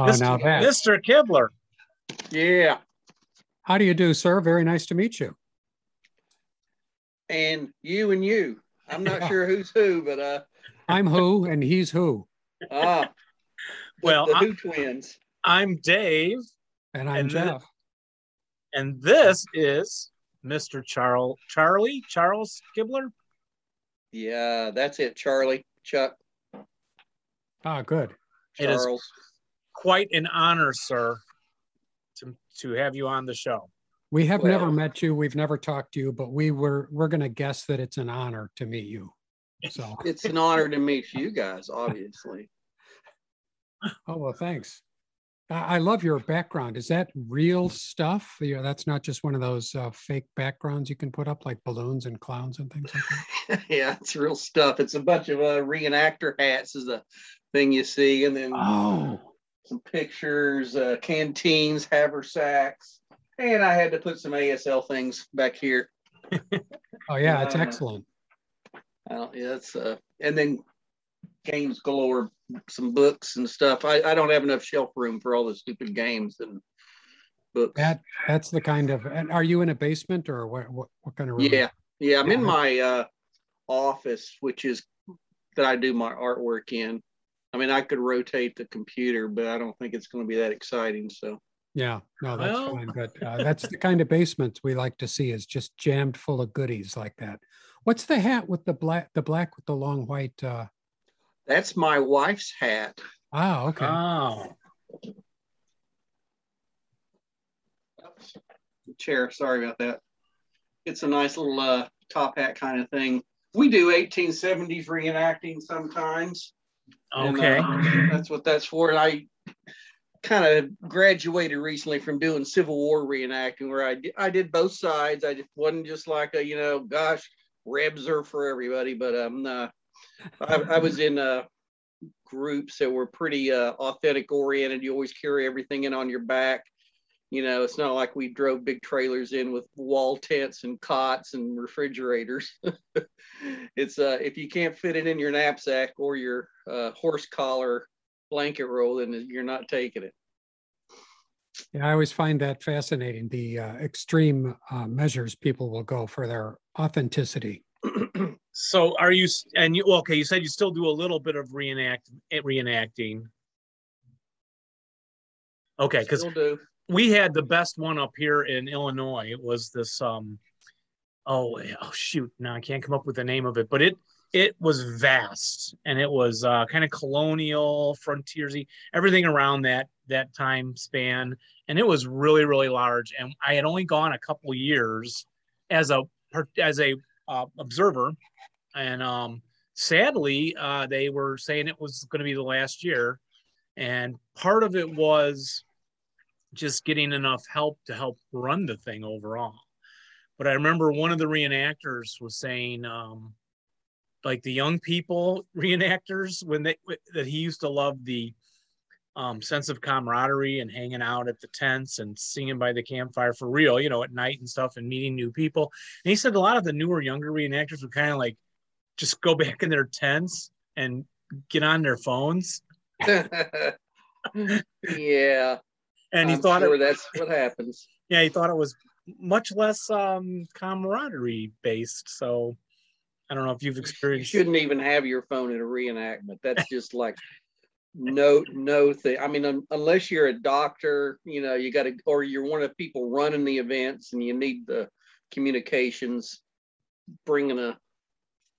Oh, Mr. now that. Mr. Kibler. Yeah. How do you do, sir? Very nice to meet you. And you and you. I'm not sure who's who, but uh I'm who and he's who. ah Well, the I- Who twins. I'm Dave, And I'm And then- Jeff. and this is Mr. Charles Charlie Charles Kibler. Yeah, that's it, Charlie. Chuck, Ah, good. It is- Charles. Quite an honor, sir, to, to have you on the show. We have Well- never met you. We've never talked to you, but we were we're gonna guess that it's an honor to meet you. So It's an honor to meet you guys, obviously. oh well thanks. I I love your background. Is that real stuff? Yeah, that's not just one of those uh, fake backgrounds you can put up like balloons and clowns and things like that. yeah, it's real stuff. It's a bunch of uh, reenactor hats is the thing you see, and then Oh, some pictures, uh, canteens, haversacks, and I had to put some ASL things back here. oh yeah, it's Uh, excellent. Uh, yeah, it's uh, and then games galore, some books and stuff. I, I don't have enough shelf room for all the stupid games and books. That that's the kind of. And are you in a basement or what? What, what kind of room? Yeah, yeah. I'm in my uh, office, which is that I do my artwork in. I mean, I could rotate the computer, but I don't think it's going to be that exciting. So Yeah, no, that's Well- fine. But uh, that's the kind of basements we like to see is just jammed full of goodies like that. What's the hat with the black, the black with the long white? Uh, that's my wife's hat. ah, okay. Oh, Chair, sorry about that. It's a nice little uh, top hat kind of thing. We do 1870s reenacting sometimes. And, okay. uh, that's what that's for. And I kind of graduated recently from doing Civil War reenacting, where I did, I did both sides. I just wasn't just like a you know, gosh, rebs are for everybody, but um, uh, I, I was in uh, groups that were pretty uh, authentic oriented. You always carry everything in on your back. You know, it's not like we drove big trailers in with wall tents and cots and refrigerators. it's uh, if you can't fit it in your knapsack or your uh, horse collar blanket roll, then you're not taking it. Yeah, I always find that fascinating. The uh, extreme uh, measures people will go for their authenticity. So are you and you okay, you said you still do a little bit of reenact reenacting. Okay, because Still do. We had the best one up here in Illinois. It was this um oh oh shoot, now I can't come up with the name of it, but it it was vast and it was uh, kind of colonial, frontiersy, everything around that that time span, and it was really really large. And I had only gone a couple years as a as a uh, observer, and um, sadly uh, they were saying it was going to be the last year, and part of it was just getting enough help to help run the thing overall. But I remember one of the reenactors was saying, um, like the young people reenactors, when they that he used to love the um, sense of camaraderie and hanging out at the tents and singing by the campfire for real, you know, at night and stuff, and meeting new people. And he said a lot of the newer, younger reenactors would kind of like just go back in their tents and get on their phones. yeah. And he I'm thought sure it, that's what happens. yeah, he thought it was much less um camaraderie based. So I don't know if you've experienced. You shouldn't even have your phone in a reenactment. That's just like no no thing. I mean, un- unless you're a doctor, you know, you got to, or you're one of the people running the events, and you need the communications. Bringing a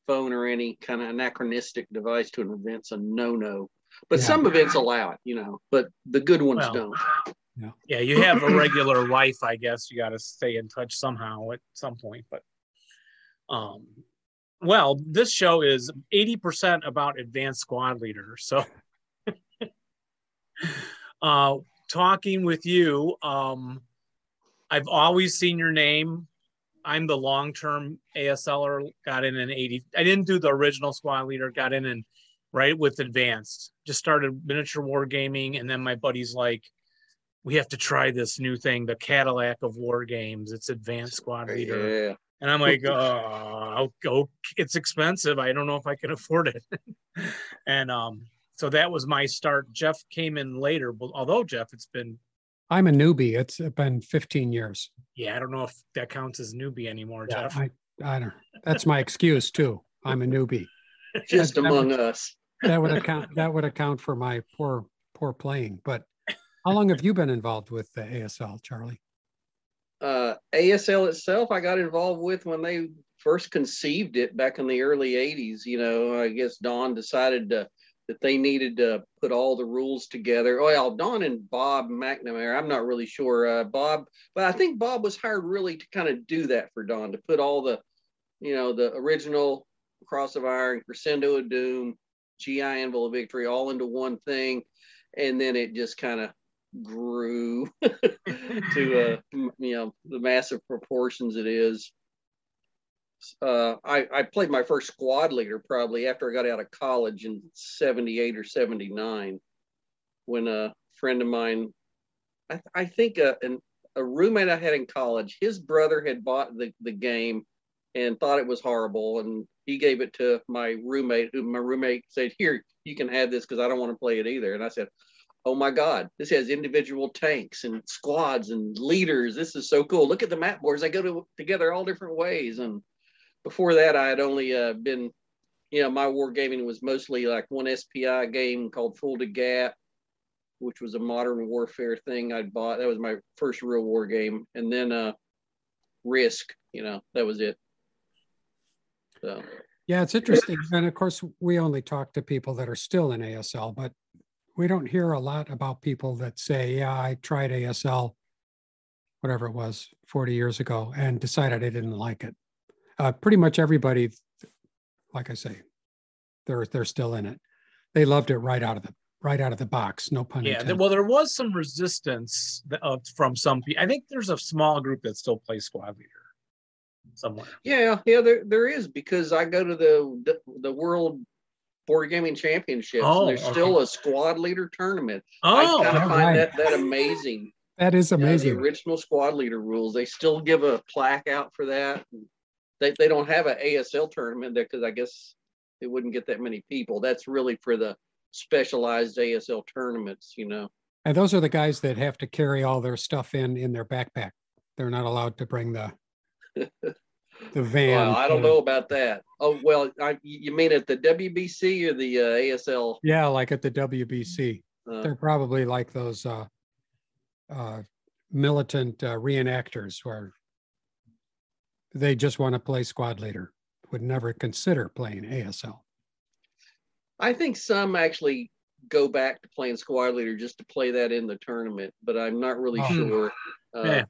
phone or any kind of anachronistic device to an event's a no no. But Yeah. some events allow it, you know, but the good ones Well, don't. Yeah, you have a regular life, I guess. You got to stay in touch somehow at some point. But, um, well, this show is 80% about advanced squad leaders. So, uh, talking with you, um, I've always seen your name. I'm the long term ASLer, got in in 80. I didn't do the original squad leader, got in and right with advanced, just started miniature wargaming. And then my buddy's like, we have to try this new thing, the Cadillac of war games. It's advanced squad leader. Yeah. And I'm like, oh, oh, it's expensive. I don't know if I can afford it. and um, so that was my start. Jeff came in later, but although Jeff, it's been I'm a newbie. It's been 15 years. yeah, I don't know if that counts as newbie anymore, Yeah, Jeff. I, I don't, that's my excuse too. I'm a newbie. Just That- that among would- us. That would account, that would account for my poor, poor playing. But how long have you been involved with the ASL, Charlie? uh, ASL itself, I got involved with when they first conceived it back in the early 80s. You know, I guess Don decided to, that they needed to put all the rules together. Oh, well, Don and Bob McNamara, I'm not really sure. Uh, Bob, but I think Bob was hired really to kind of do that for Don, to put all the, you know, the original Cross of Iron, Crescendo of Doom, GI Anvil of Victory all into one thing. And then it just kind of grew to uh you know the massive proportions it is. Uh i i played my first squad leader probably after i got out of college in 78 or 79 when a friend of mine i, I think a, an, a roommate i had in college his brother had bought the, the game and thought it was horrible and he gave it to my roommate who my roommate said here you can have this because i don't want to play it either. And i said oh my god this has individual tanks and squads and leaders. This is so cool. Look at the map boards. They go to, together all different ways. And before that i had only uh, been you know my wargaming was mostly like one spi game called Fulda Gap which was a modern warfare thing i'd bought. That was my first real war game. And then uh risk you know that was it. So. Yeah, it's interesting. And of course, we only talk to people that are still in ASL, but we don't hear a lot about people that say, yeah, I tried ASL, whatever it was, 40 years ago, and decided I didn't like it. Uh, pretty much everybody, like I say, they're they're still in it. They loved it right out of the right out of the box. No pun Yeah, intended. there, well, there was some resistance uh, from some people. I think there's a small group that still plays squad leader somewhere. Yeah, yeah, there there is because I go to the the, the World Board Gaming Championships. Oh, and there's still a squad leader tournament. Oh, I kind of find right. that that amazing. that is You know, amazing. the original squad leader rules. They still give a plaque out for that. They they don't have an ASL tournament there because I guess they wouldn't get that many people. That's really for the specialized ASL tournaments. You know. And those are the guys that have to carry all their stuff in in their backpack. They're not allowed to bring the the van. Well, I don't know about that. Oh well, I, you mean at the WBC or the uh, ASL? Yeah, like at the WBC. Uh, They're probably like those uh, uh, militant uh, reenactors where they just want to play squad leader, would never consider playing ASL. I think some actually go back to playing squad leader just to play that in the tournament, but I'm not really Oh. sure. Uh, Yeah.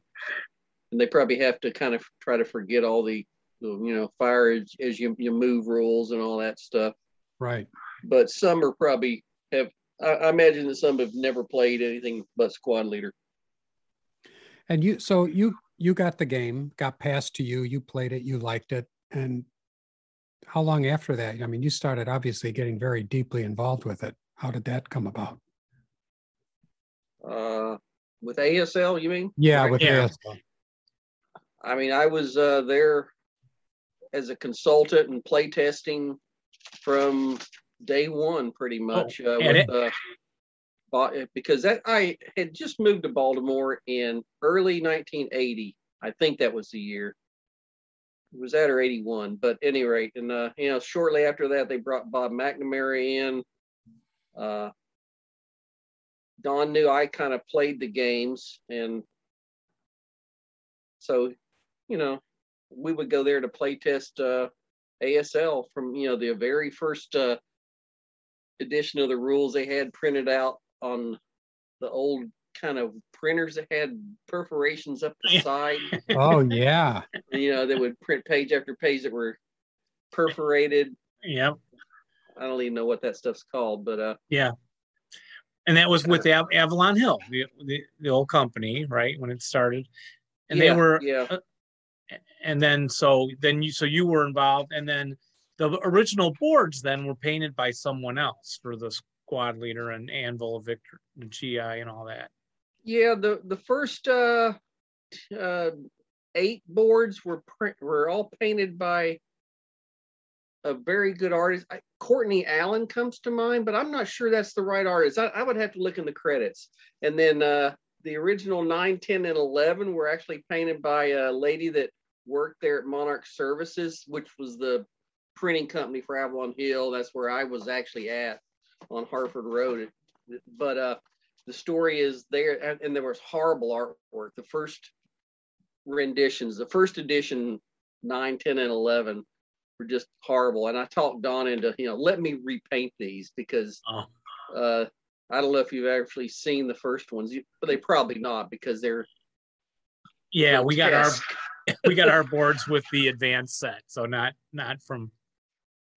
And they probably have to kind of try to forget all the, the, you know, fire as, as you, you move rules and all that stuff. Right. But some are probably have, I, I imagine that some have never played anything but squad leader. And you, so you you got the game, got passed to you, you played it, you liked it, and how long after that? I mean, you started obviously getting very deeply involved with it. How did that come about? Uh, with ASL, you mean? Yeah, with Yeah. ASL. I mean, I was uh, there as a consultant and play testing from day one, pretty much. uh, and with, uh, because that I had just moved to Baltimore in early 1980. I think that was the year. It Was that or 81? But at any rate, and uh, you know, shortly after that, they brought Bob McNamara in. Uh, Don knew I kind of played the games, and so you know, we would go there to play test uh, ASL from you know the very first uh, edition of the rules they had printed out on the old kind of printers that had perforations up the side. Oh yeah. You know, they would print page after page that were perforated. Yep. I don't even know what that stuff's called, but uh, yeah. And that was with Av- Avalon Hill, the, the the old company, right when it started, and yeah, they were, yeah. And then so then you so you were involved, and then the original boards then were painted by someone else for the squad leader and Anvil of Victor and GI and all that. Yeah, the the first uh, uh, eight boards were print, were all painted by a very good artist. I, Courtney Allen comes to mind, but I'm not sure that's the right artist. I, I would have to look in the credits. And then uh, the original 9, 10, and 11 were actually painted by a lady that worked there at Monarch Services, which was the printing company for Avalon Hill. That's where I was actually at on Harford Road. But uh, the story is there, and, and there was horrible artwork. The first renditions, the first edition, 9, 10, and 11 were just horrible. And I talked Don into, you know, let me repaint these because oh. uh, I don't know if you've actually seen the first ones, but they probably not because they're. Yeah, we got our we got our boards with the advanced set, so not not from.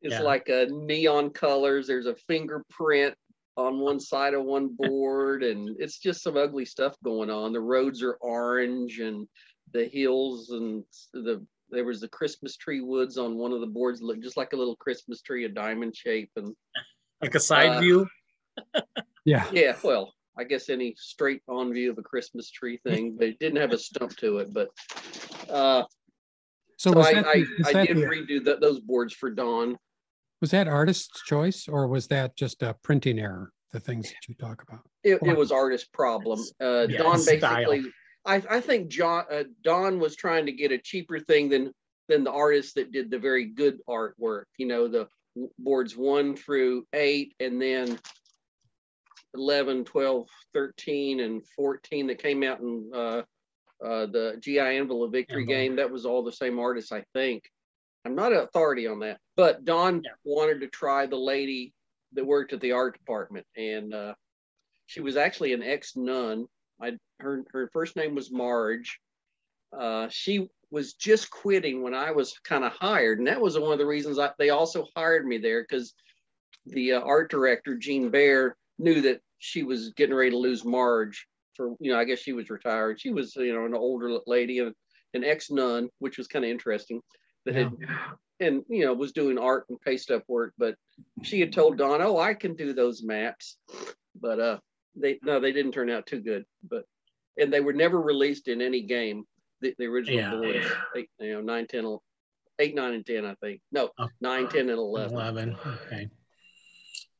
It's yeah. like a neon colors. There's a fingerprint on one side of one board, and it's just some ugly stuff going on. The roads are orange, and the hills and the there was the Christmas tree woods on one of the boards, looked just like a little Christmas tree, a diamond shape, and like a side uh, view. yeah. Yeah. Well, I guess any straight on view of a Christmas tree thing, but it didn't have a stump to it. But uh, so, so I, I, I, did the, redo the, those boards for Don. Was that artist's choice or was that just a printing error? The things that you talk about. It, it was artist problem. Uh, yeah, Don basically, I, I think John uh, Don was trying to get a cheaper thing than than the artist that did the very good artwork. You know, the boards one through eight, and then 11, 12, 13, and 14 that came out in uh, uh, the GI Anvil of Victory game. That was all the same artist, I think. I'm not an authority on that, but Don yeah. wanted to try the lady that worked at the art department, and uh, she was actually an ex nun. I her her first name was Marge. Uh, she was just quitting when I was kind of hired, and that was one of the reasons I, they also hired me there because the uh, art director Jean Baer knew that she was getting ready to lose Marge for you know I guess she was retired. She was you know an older lady and an ex nun, which was kind of interesting. That yeah. had and you know was doing art and paste up work, but she had told Don, "Oh, I can do those maps," but uh, they no, they didn't turn out too good. But and they were never released in any game. The, the original yeah. boys, eight, you know, nine, ten, eight, nine, and ten, I think. No, oh. nine, ten, and eleven. Eleven. Okay.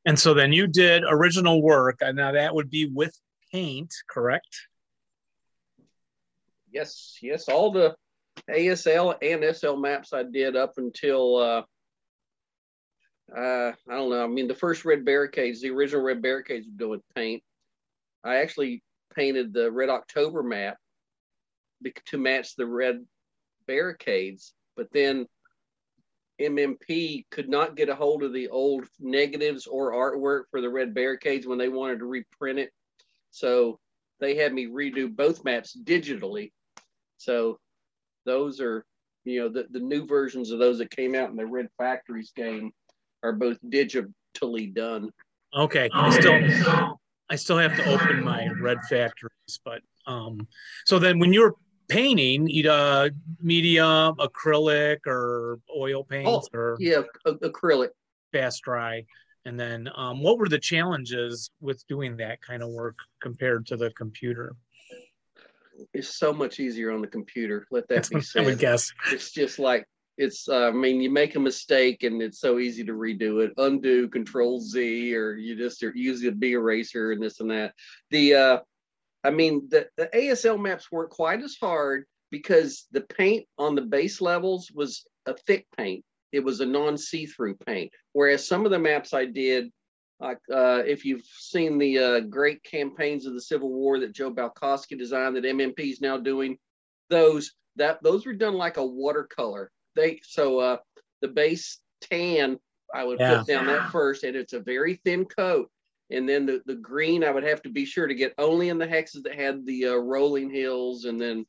And so then you did original work, and now that would be with paint, correct? Yes, yes. All the ASL and SL maps I did up until uh, uh, I don't know. I mean, the first red barricades, the original red barricades were doing paint. I actually painted the Red October map to match the red barricades, but then MMP could not get a hold of the old negatives or artwork for the red barricades when they wanted to reprint it. So they had me redo both maps digitally. So those are, you know, the, the new versions of those that came out in the Red Factories game are both digitally done. Okay. I still I still have to open my Red Factories, but um so then when you're painting, either medium, acrylic, or oil paints, oh, or yeah, acrylic, fast dry. And then, um, what were the challenges with doing that kind of work compared to the computer? It's so much easier on the computer. Let that be said. I would guess it's just like it's. Uh, I mean, you make a mistake and it's so easy to redo it. Undo, Control Z, or you just use a B eraser and this and that. The uh, I mean, the, the ASL maps weren't quite as hard because the paint on the base levels was a thick paint. It was a non see-through paint. Whereas some of the maps I did, like uh, if you've seen the uh, great campaigns of the Civil War that Joe Balkoski designed that MMP is now doing, those that those were done like a watercolor. They so uh, the base tan I would yeah. put down that first, and it's a very thin coat. And then the, the green, I would have to be sure to get only in the hexes that had the uh, rolling hills and then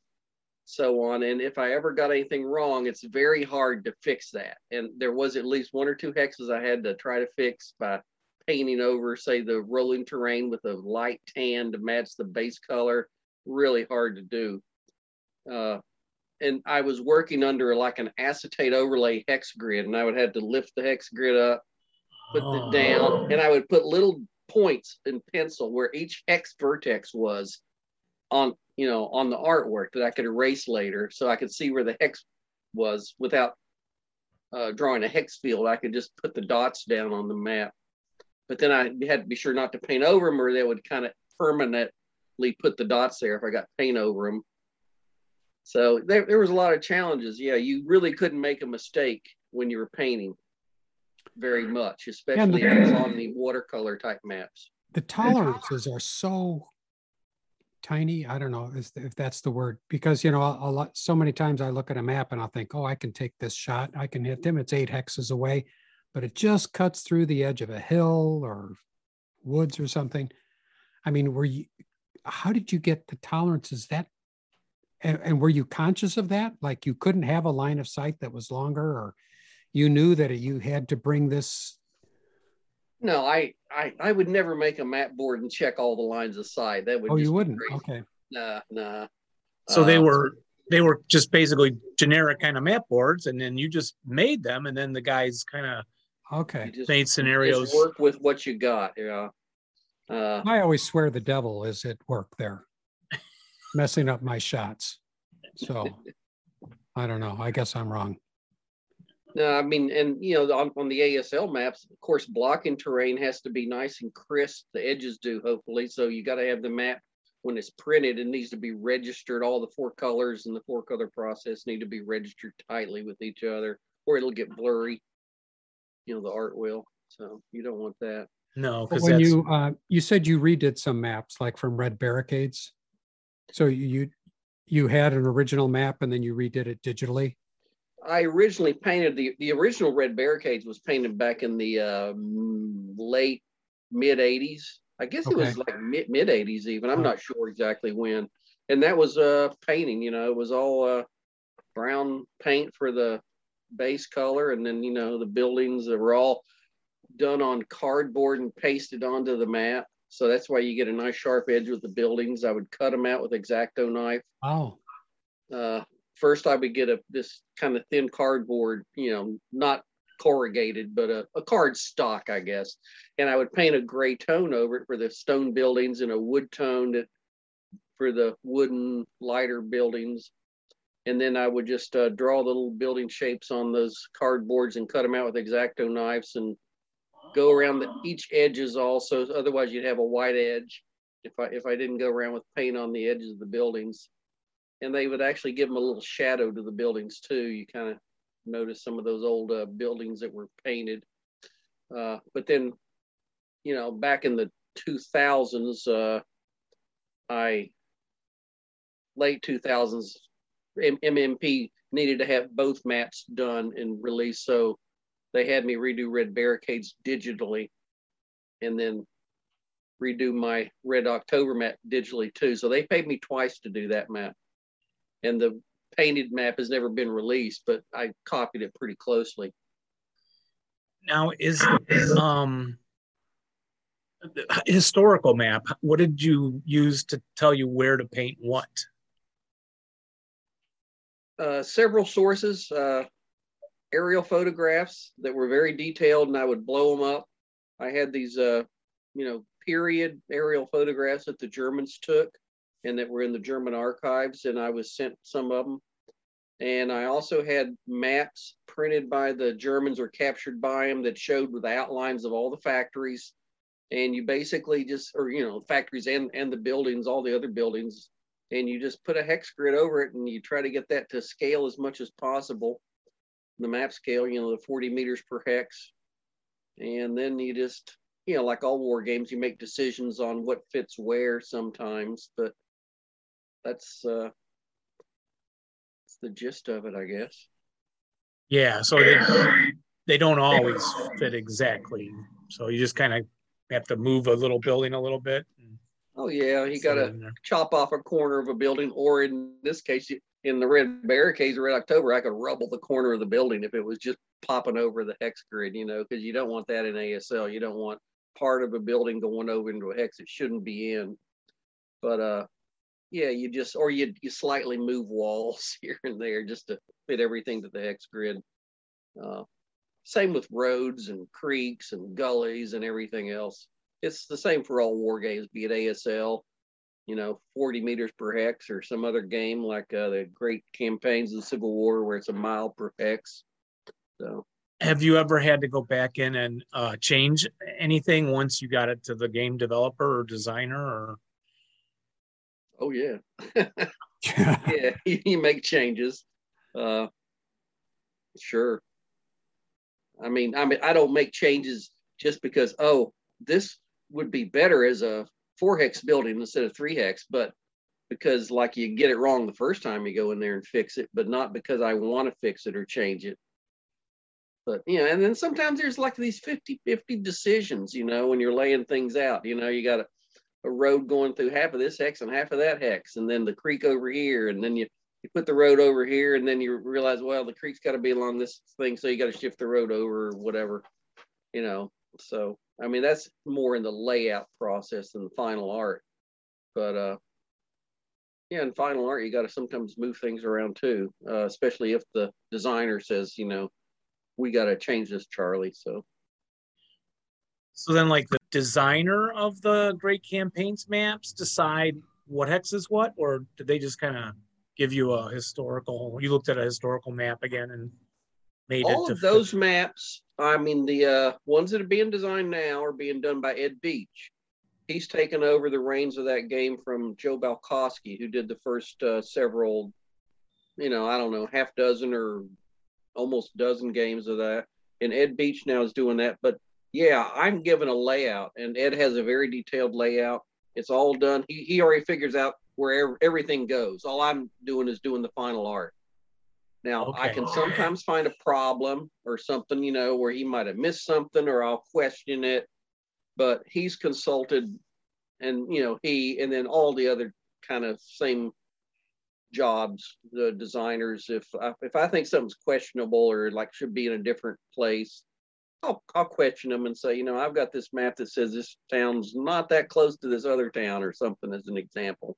so on. And if I ever got anything wrong, it's very hard to fix that. And there was at least one or two hexes I had to try to fix by painting over, say, the rolling terrain with a light tan to match the base color. Really hard to do. Uh, and I was working under like an acetate overlay hex grid, and I would have to lift the hex grid up, put oh. it down, and I would put little points in pencil where each hex vertex was on you know on the artwork that I could erase later so I could see where the hex was without uh, drawing a hex field, I could just put the dots down on the map. But then I had to be sure not to paint over them, or they would kind of permanently put the dots there if I got paint over them. So there, there was a lot of challenges. Yeah, you really couldn't make a mistake when you were painting very much, especially the, on the watercolor type maps. The tolerances are so tiny. I don't know if, that's the word because you know a, a, lot. So many times I look at a map and I'll think, oh, I can take this shot. I can hit them. It's eight hexes away, but it just cuts through the edge of a hill or woods or something. I mean, were you? How did you get the tolerances that? And, and were you conscious of that? Like you couldn't have a line of sight that was longer, or you knew that you had to bring this no, I, I I would never make a map board and check all the lines aside. That would. Oh, you wouldn't. Okay. Nah, nah. So uh, they were they were just basically generic kind of map boards, and then you just made them, and then the guys kind of okay just, made scenarios. work with what you got. Yeah. Uh, I always swear the devil is at work there, messing up my shots. So I don't know. I guess I'm wrong. No, I mean, and you know, on, on the ASL maps, of course, blocking terrain has to be nice and crisp. The edges do, hopefully. So you got to have the map when it's printed. It needs to be registered. All the four colors and the four color process need to be registered tightly with each other, or it'll get blurry. You know, the art will. So you don't want that. No, because when you uh, you said you redid some maps, like from Red Barricades. So you you had an original map and then you redid it digitally. I originally painted the the original Red Barricades was painted back in the uh, late mid '80s. I guess it was like mid mid '80s even. I'm not sure exactly when. And that was uh painting. You know, it was all uh, brown paint for the base color, and then you know the buildings that were all done on cardboard and pasted onto the map. So that's why you get a nice sharp edge with the buildings. I would cut them out with X-Acto knife. Oh. Uh, first I would get a this kind of thin cardboard, you know, not corrugated, but a, a card stock, I guess. And I would paint a gray tone over it for the stone buildings and a wood tone that for the wooden lighter buildings. And then I would just uh, draw the little building shapes on those cardboards and cut them out with X-Acto knives and go around the, each edges also. Otherwise you'd have a white edge if I, if I didn't go around with paint on the edges of the buildings and they would actually give them a little shadow to the buildings too. You kind of notice some of those old uh, buildings that were painted. Uh, but then, you know, back in the 2000s, uh, I late 2000s, M- MMP needed to have both maps done and released, so they had me redo Red Barricades digitally, and then redo my Red October map digitally too. So they paid me twice to do that map and the painted map has never been released, but I copied it pretty closely. Now, is um the historical map? What did you use to tell you where to paint what? Uh, several sources, uh, aerial photographs that were very detailed, and I would blow them up. I had these, uh, you know, period aerial photographs that the Germans took and that were in the German archives, and I was sent some of them. And I also had maps printed by the Germans or captured by them that showed with outlines of all the factories. And you basically just, or you know, factories and and the buildings, all the other buildings, and you just put a hex grid over it, and you try to get that to scale as much as possible. The map scale, you know, the 40 meters per hex, and then you just, you know, like all war games, you make decisions on what fits where sometimes, but that's uh that's the gist of it, I guess. Yeah, so they they don't always fit exactly. So you just kind of have to move a little building a little bit. Oh yeah, you got to chop off a corner of a building, or in this case, in the red barricades, of red October, I could rubble the corner of the building if it was just popping over the hex grid, you know, because you don't want that in ASL. You don't want part of a building going over into a hex it shouldn't be in. But uh, yeah, you just or you you slightly move walls here and there just to fit everything to the hex grid. Uh, same with roads and creeks and gullies and everything else. It's the same for all war games, be it ASL, you know, 40 meters per hex or some other game like uh, the great campaigns of the Civil War where it's a mile per hex. So have you ever had to go back in and uh, change anything once you got it to the game developer or designer or oh yeah. Yeah you make changes. Uh sure. I mean i mean i don't make changes just because oh this would be better as a four hex building instead of three hex but because like you get it wrong the first time you go in there and fix it but not because i want to fix it or change it. But you know and then sometimes there's like these 50 50 decisions you know when you're laying things out you know you got a, a road going through half of this hex and half of that hex and then the creek over here and then you you put the road over here and then you realize well the creek's got to be along this thing so you got to shift the road over or whatever you know so i mean that's more in the layout process than the final art but uh yeah in final art you got to sometimes move things around too uh, especially if the designer says you know we got to change this, Charlie. So, so then, like the designer of the Great Campaigns maps decide what hex is what, or did they just kind of give you a historical? You looked at a historical map again and made all of those fit. maps. I mean, the uh, ones that are being designed now are being done by Ed Beach. He's taken over the reins of that game from Joe Balkoski, who did the first uh, several, you know, I don't know, half dozen or almost dozen games of that. And Ed Beach now is doing that. But yeah, I'm given a layout, and Ed has a very detailed layout. It's all done. He, he already figures out where everything goes. All I'm doing is doing the final art. Now, okay. I can sometimes find a problem or something, you know, where he might have missed something or I'll question it. But he's consulted, and, you know, he and then all the other kind of same jobs, the designers, if I, if I think something's questionable or like should be in a different place, I'll I'll question them and say, you know, I've got this map that says this town's not that close to this other town or something as an example.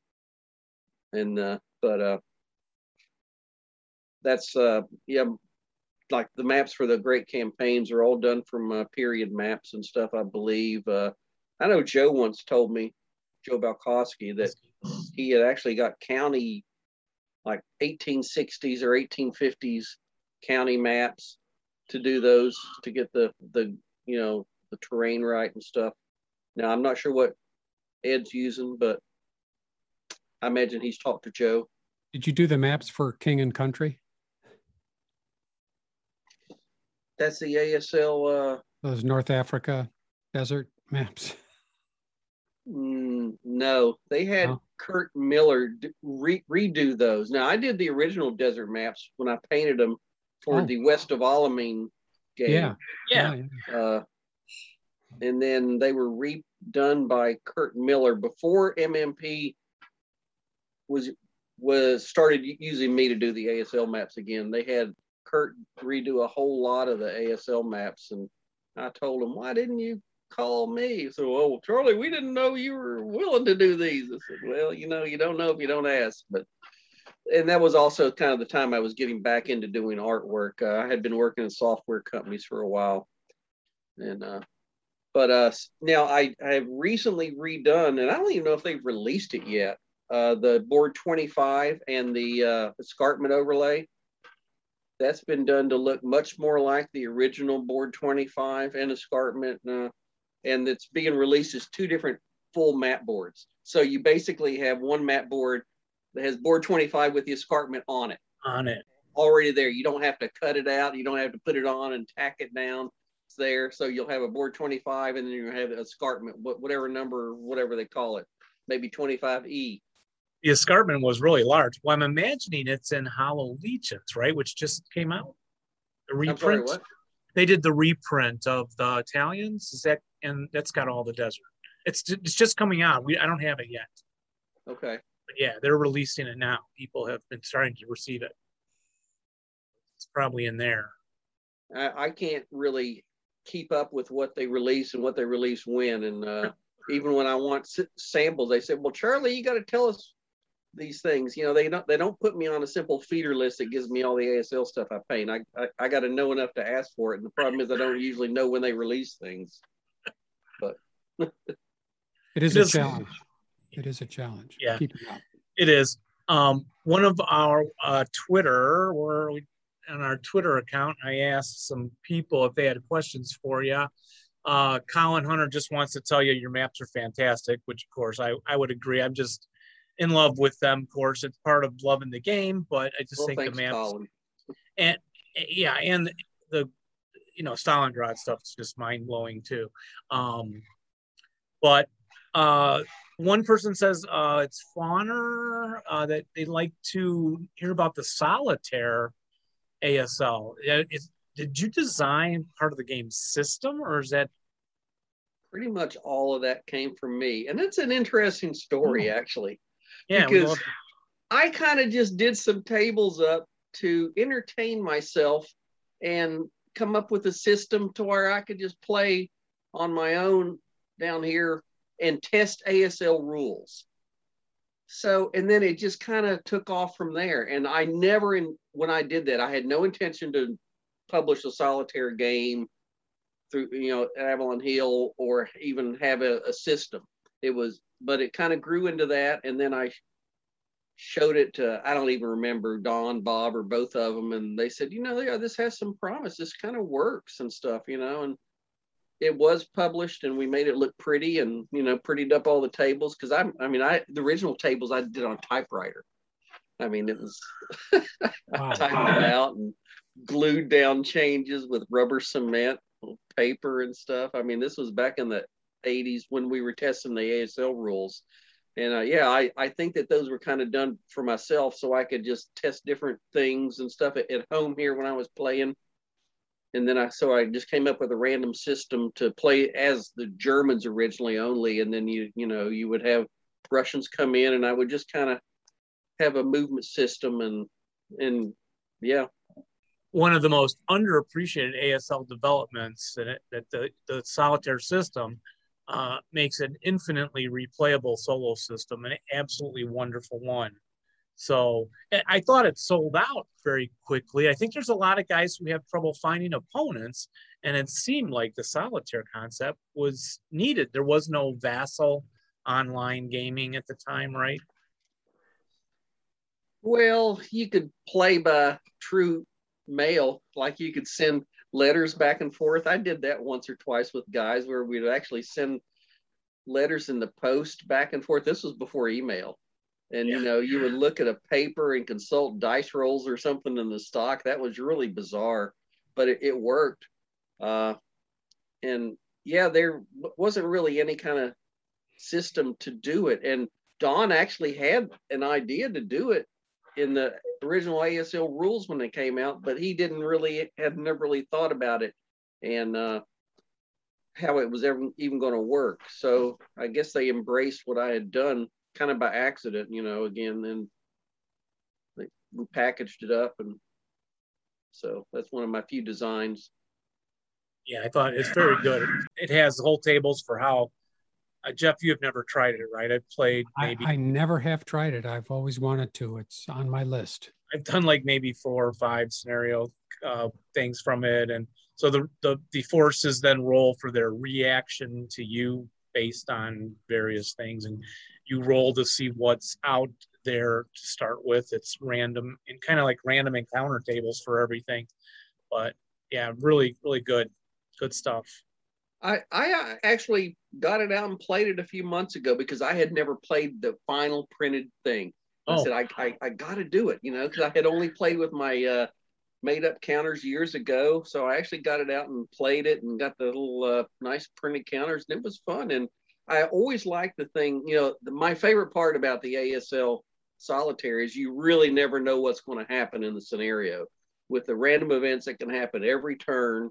And uh, but uh, that's uh, yeah, like the maps for the great campaigns are all done from uh, period maps and stuff. I believe. Uh, I know Joe once told me, Joe Balkoski, that he had actually got county like 1860s or 1850s county maps to do those to get the the you know the terrain right and stuff. Now I'm not sure what Ed's using, but I imagine he's talked to Joe. Did you do the maps for King and Country? That's the ASL. Uh, Those North Africa desert maps. Mm, no, they had oh. Kurt Miller re- redo those. Now I did the original desert maps when I painted them for oh. the West of Alamein game. Yeah, yeah. Uh, and then they were redone by Kurt Miller before MMP was was started using me to do the ASL maps again. They had Kurt redo a whole lot of the ASL maps, and I told him, "Why didn't you call me. So, oh, Charlie, we didn't know you were willing to do these. I said, well, you know, you don't know if you don't ask. But, and that was also kind of the time I was getting back into doing artwork. Uh, I had been working in software companies for a while. And, uh, but uh, now I, I have recently redone, and I don't even know if they've released it yet. Uh, the board 25 and the uh, escarpment overlay that's been done to look much more like the original board 25 and escarpment uh, and it's being released as two different full map boards. So you basically have one map board that has board 25 with the escarpment on it. On it. Already there. You don't have to cut it out. You don't have to put it on and tack it down. It's there. So you'll have a board 25 and then you have an escarpment, whatever number, whatever they call it, maybe 25E. The escarpment was really large. Well, I'm imagining it's in Hollow Legions, right? Which just came out. The reprint. Sorry, they did the reprint of the Italians. Is that and that's got all the desert. It's it's just coming out. We I don't have it yet. Okay. But yeah, they're releasing it now. People have been starting to receive it. It's probably in there. I, I can't really keep up with what they release and what they release when. And uh, even when I want samples, they say, "Well, Charlie, you got to tell us these things. You know, they don't they don't put me on a simple feeder list that gives me all the ASL stuff I paint. I I, I got to know enough to ask for it. And the problem is I don't usually know when they release things but it is it a is, challenge. It is a challenge. Yeah, it is. Um, one of our uh, Twitter, or we on our Twitter account. I asked some people if they had questions for you. Uh, Colin Hunter just wants to tell you your maps are fantastic, which of course I, I would agree. I'm just in love with them. Of course, it's part of loving the game, but I just well, think thanks, the maps Colin. and yeah, and the you know Stalingrad stuff is just mind blowing too. Um, but uh, one person says uh, it's Fawner uh, that they'd like to hear about the solitaire ASL. Is, did you design part of the game system, or is that pretty much all of that came from me? And it's an interesting story, oh. actually. Yeah, because I kind of just did some tables up to entertain myself and come up with a system to where I could just play on my own down here and test ASL rules. So, and then it just kind of took off from there. And I never, in when I did that, I had no intention to publish a solitaire game through, you know, Avalon Hill or even have a, a system. It was, but it kind of grew into that. And then I showed it to, I don't even remember Don, Bob, or both of them. And they said, you know, yeah, this has some promise. This kind of works and stuff, you know, and it was published and we made it look pretty and you know prettied up all the tables because I I mean I the original tables I did on typewriter. I mean it was wow. typed them out and glued down changes with rubber cement paper and stuff. I mean this was back in the 80s when we were testing the ASL rules. And uh, yeah, I, I think that those were kind of done for myself so I could just test different things and stuff at, at home here when I was playing and then I so I just came up with a random system to play as the Germans originally only, and then you you know you would have Russians come in, and I would just kind of have a movement system, and and yeah. One of the most underappreciated ASL developments that, that the, the solitaire system uh, makes an infinitely replayable solo system, an absolutely wonderful one. So I thought it sold out very quickly. I think there's a lot of guys who have trouble finding opponents, and it seemed like the solitaire concept was needed. There was no Vassal online gaming at the time, right? Well, you could play by true mail, like you could send letters back and forth. I did that once or twice with guys where we'd actually send letters in the post back and forth. This was before email and yeah. you know you would look at a paper and consult dice rolls or something in the stock. That was really bizarre but it, it worked. Uh, and yeah there wasn't really any kind of system to do it. And don actually had an idea to do it in the original asl rules when they came out but he didn't really had never really thought about it and uh, how it was ever even going to work. So i guess they embraced what i had done kind of by accident, you know, again, then we packaged it up. And so that's one of my few designs. Yeah, I thought it's very good. It has whole tables for how, uh, Jeff, you have never tried it, right? I've played maybe. I, I never have tried it. I've always wanted to. It's on my list. I've done like maybe four or five scenario uh, things from it. And so the, the, the forces then roll for their reaction to you based on various things. And you roll to see what's out there to start with. It's random and kind of like random encounter tables for everything. But yeah, really, really good, good stuff. I I uh, actually got it out and played it a few months ago because I had never played the final printed thing. I oh. said I I, I got to do it, you know, because I had only played with my uh, made up counters years ago. So I actually got it out and played it and got the little uh, nice printed counters, and it was fun. And I always like the thing, you know, the, my favorite part about the ASL solitaire is you really never know what's going to happen in the scenario with the random events that can happen every turn.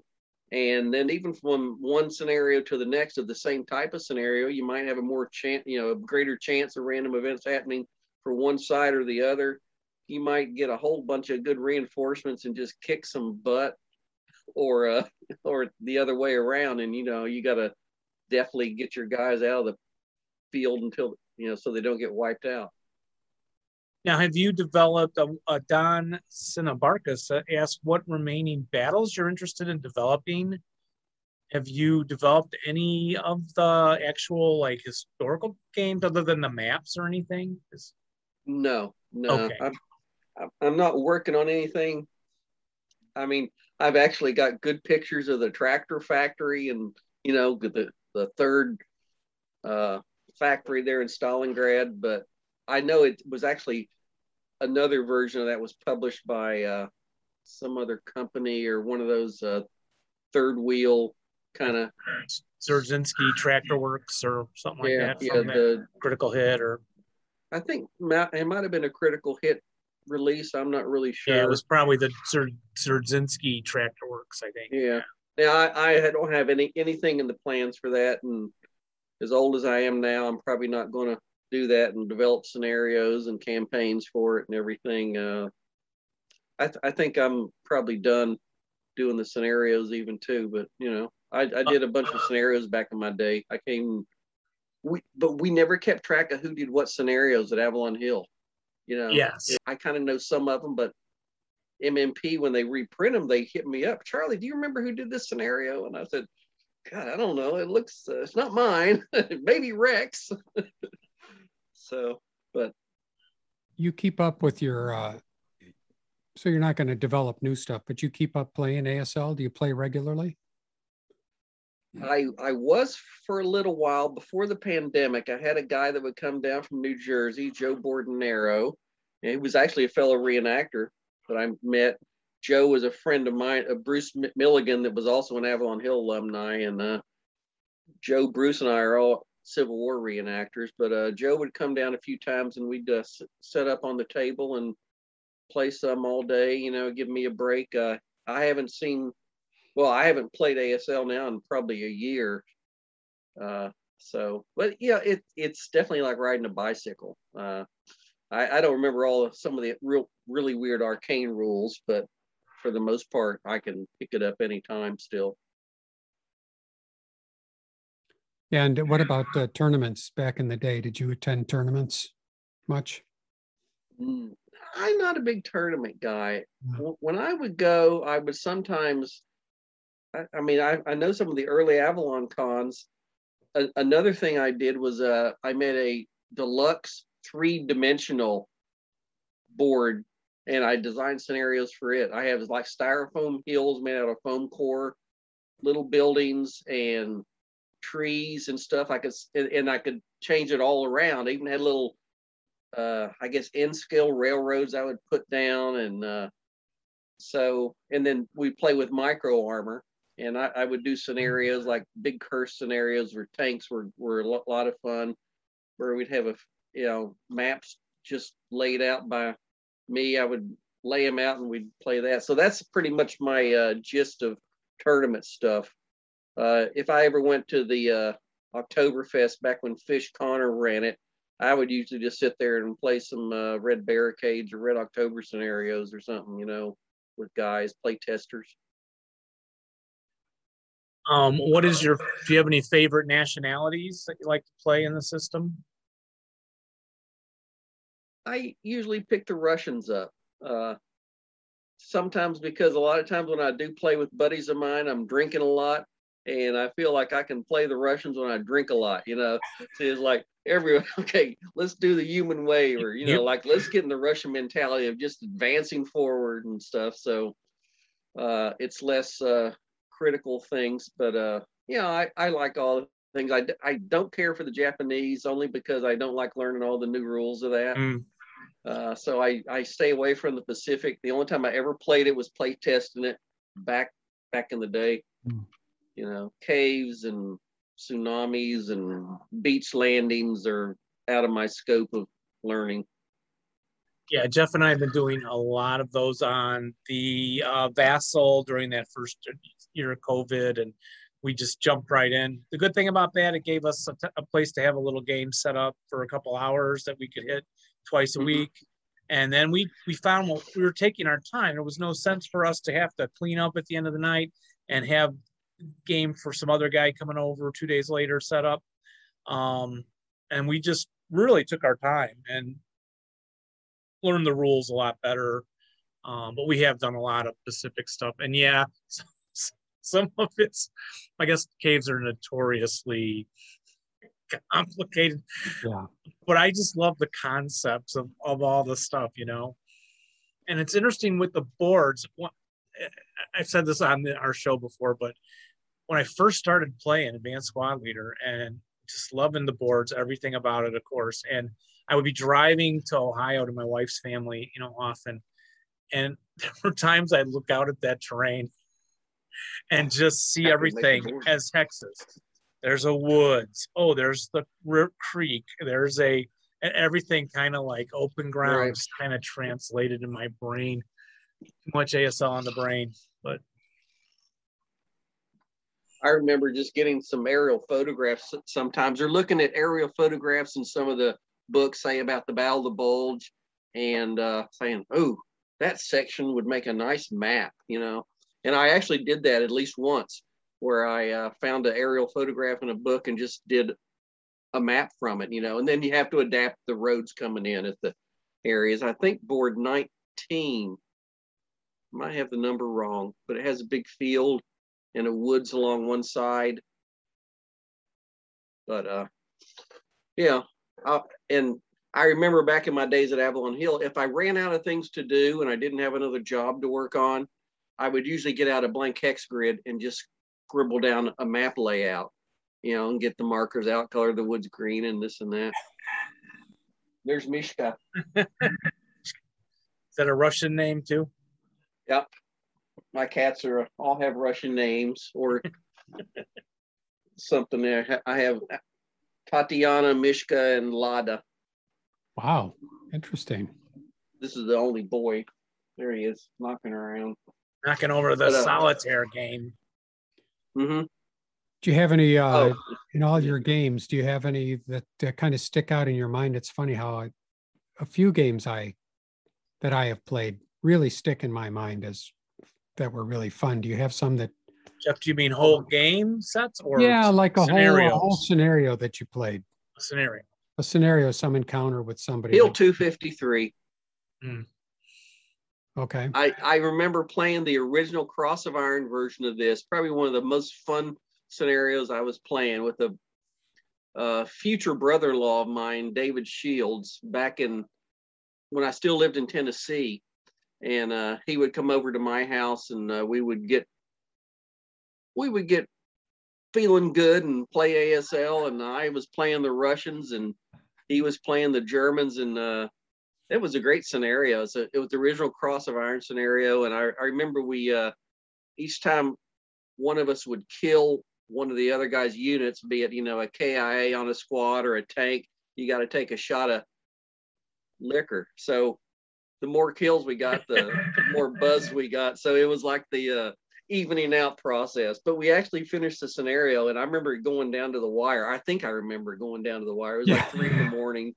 And then even from one scenario to the next of the same type of scenario, you might have a more chance, you know, a greater chance of random events happening for one side or the other. You might get a whole bunch of good reinforcements and just kick some butt or uh, or the other way around. And you know, you got to definitely get your guys out of the field until you know so they don't get wiped out. Now, have you developed a, a Don Sinabarkas asked what remaining battles you're interested in developing? Have you developed any of the actual like historical games other than the maps or anything? Is... No, no. Okay. I'm, I'm not working on anything I mean, I've actually got good pictures of the tractor factory and you know the the third uh, factory there in Stalingrad, but I know it was actually another version of that was published by uh, some other company or one of those uh, third wheel kind of Dzerzhinsky Tractor Works or something like yeah, that. yeah, the critical hit or I think it might have been a critical hit release. I'm not really sure. yeah, it was probably the Dzerzhinsky Tractor Works, I think. Yeah. Now I, I don't have any anything in the plans for that, and as old as I am now, I'm probably not going to do that and develop scenarios and campaigns for it and everything. Uh, I th- I think I'm probably done doing the scenarios even too. But you know, I, I did a bunch of scenarios back in my day. I came, we but we never kept track of who did what scenarios at Avalon Hill. You know, Yes. I kind of know some of them, but MMP when they reprint them, they hit me up. Charlie, do you remember who did this scenario? And I said, God, I don't know. It looks, uh, it's not mine. Maybe Rex. so, but You keep up with your, uh, so you're not going to develop new stuff, but you keep up playing ASL. Do you play regularly? I I was for a little while before the pandemic. I had a guy that would come down from New Jersey, Joe Bordenero. And he was actually a fellow reenactor that I met. Joe was a friend of mine, uh, Bruce Milligan, that was also an Avalon Hill alumni. And uh, Joe, Bruce, and I are all Civil War reenactors. But uh, Joe would come down a few times and we'd uh, set up on the table and play some all day, you know, give me a break. Uh, I haven't seen well, I haven't played ASL now in probably a year. Uh, so, but yeah, it it's definitely like riding a bicycle. I, I don't remember all of some of the real really weird arcane rules, but for the most part, I can pick it up anytime still. And what about uh, tournaments back in the day? Did you attend tournaments much? Mm, I'm not a big tournament guy. W- When I would go, I would sometimes. I, I mean, I, I know some of the early Avalon cons. A, another thing I did was uh, I made a deluxe three dimensional board, and I designed scenarios for it. I have like styrofoam hills made out of foam core, little buildings and trees and stuff. I could and, and I could change it all around. I even had little uh I guess N scale railroads I would put down and uh so and then we play with micro armor and I, I would do scenarios like big Kursk scenarios where tanks were were a lot of fun where we'd have a you know maps just laid out by me I would lay them out and we'd play that so that's pretty much my uh gist of tournament stuff uh if I ever went to the uh Oktoberfest back when Fish Connor ran it I would usually just sit there and play some uh, red barricades or red October scenarios or something, you know, with guys, play testers. Um, what is your? Do you have any favorite nationalities that you like to play in the system? I usually pick the Russians up. Uh, sometimes because a lot of times when I do play with buddies of mine, I'm drinking a lot, and I feel like I can play the Russians when I drink a lot. You know, so it's like everyone, okay, let's do the human way, or you know, Yep. like let's get in the Russian mentality of just advancing forward and stuff. So uh, it's less uh, critical things, but uh, yeah, I, I like all the things. I don't care for the Japanese only because I don't like learning all the new rules of that. Mm, Uh, so I, I stay away from the Pacific. The only time I ever played it was play testing it back back in the day. Hmm. You know, caves and tsunamis and beach landings are out of my scope of learning. yeah, Jeff and I have been doing a lot of those on the uh, Vassal during that first year of COVID, and we just jumped right in. The good thing about that, it gave us a, t- a place to have a little game set up for a couple hours that we could hit twice a Mhm. week. And then we we found well, we were taking our time. There was no sense for us to have to clean up at the end of the night and have game for some other guy coming over two days later set up. Um, and we just really took our time and learned the rules a lot better. Um, but we have done a lot of Pacific stuff, and yeah, some of it's, I guess, caves are notoriously complicated. Yeah. But I just love the concepts of of all the stuff, you know. And it's interesting with the boards. I've said this on the, our show before, but when I first started playing Advanced Squad Leader and just loving the boards, everything about it, of course, and I would be driving to Ohio to my wife's family, you know, often, and there were times I'd look out at that terrain and just see everything as hexes. There's a woods. Oh, there's the creek. There's a and everything kind of like open ground, right. kind of translated in my brain. Too much ASL on the brain, but I remember just getting some aerial photographs sometimes, or looking at aerial photographs in some of the books, say about the Battle of the Bulge, and uh, saying, "Oh, that section would make a nice map," you know. And I actually did that at least once, where I uh, found an aerial photograph in a book and just did a map from it, you know. And then you have to adapt the roads coming in at the areas. I think board 19 might have the number wrong, but it has a big field and a woods along one side. But uh, yeah, and I remember back in my days at Avalon Hill, if I ran out of things to do and I didn't have another job to work on, I would usually get out a blank hex grid and just scribble down a map layout, you know, and get the markers out, color the woods green and this and that. There's Mishka. Is that a Russian name too? Yep. My cats are all have Russian names or something there. I have Tatiana, Mishka, and Lada. Wow, interesting. This is the only boy. There he is, knocking around. Knocking over the but, uh, solitaire game. Mm-hmm. Do you have any uh, oh. in all your games? Do you have any that, that kind of stick out in your mind? It's funny how I, a few games I that I have played really stick in my mind as that were really fun. Do you have some that? Jeff, do you mean whole game sets or? Yeah, like a whole, a whole scenario that you played. A scenario. A scenario, some encounter with somebody. Hill two fifty three. Hmm. Okay. I, I remember playing the original Cross of Iron version of this, probably one of the most fun scenarios I was playing with a, a future brother in law of mine, David Shields, back in when I still lived in Tennessee. And uh, he would come over to my house and uh, we would get we would get feeling good and play ASL. And I was playing the Russians and he was playing the Germans and uh, it was a great scenario. A, it was the original Cross of Iron scenario, and I, I remember we uh, each time one of us would kill one of the other guy's units, be it you know a KIA on a squad or a tank, you got to take a shot of liquor. So the more kills we got, the more buzz we got. So it was like the uh, evening out process. But we actually finished the scenario, and I remember going down to the wire. I think I remember going down to the wire. It was like three in the morning.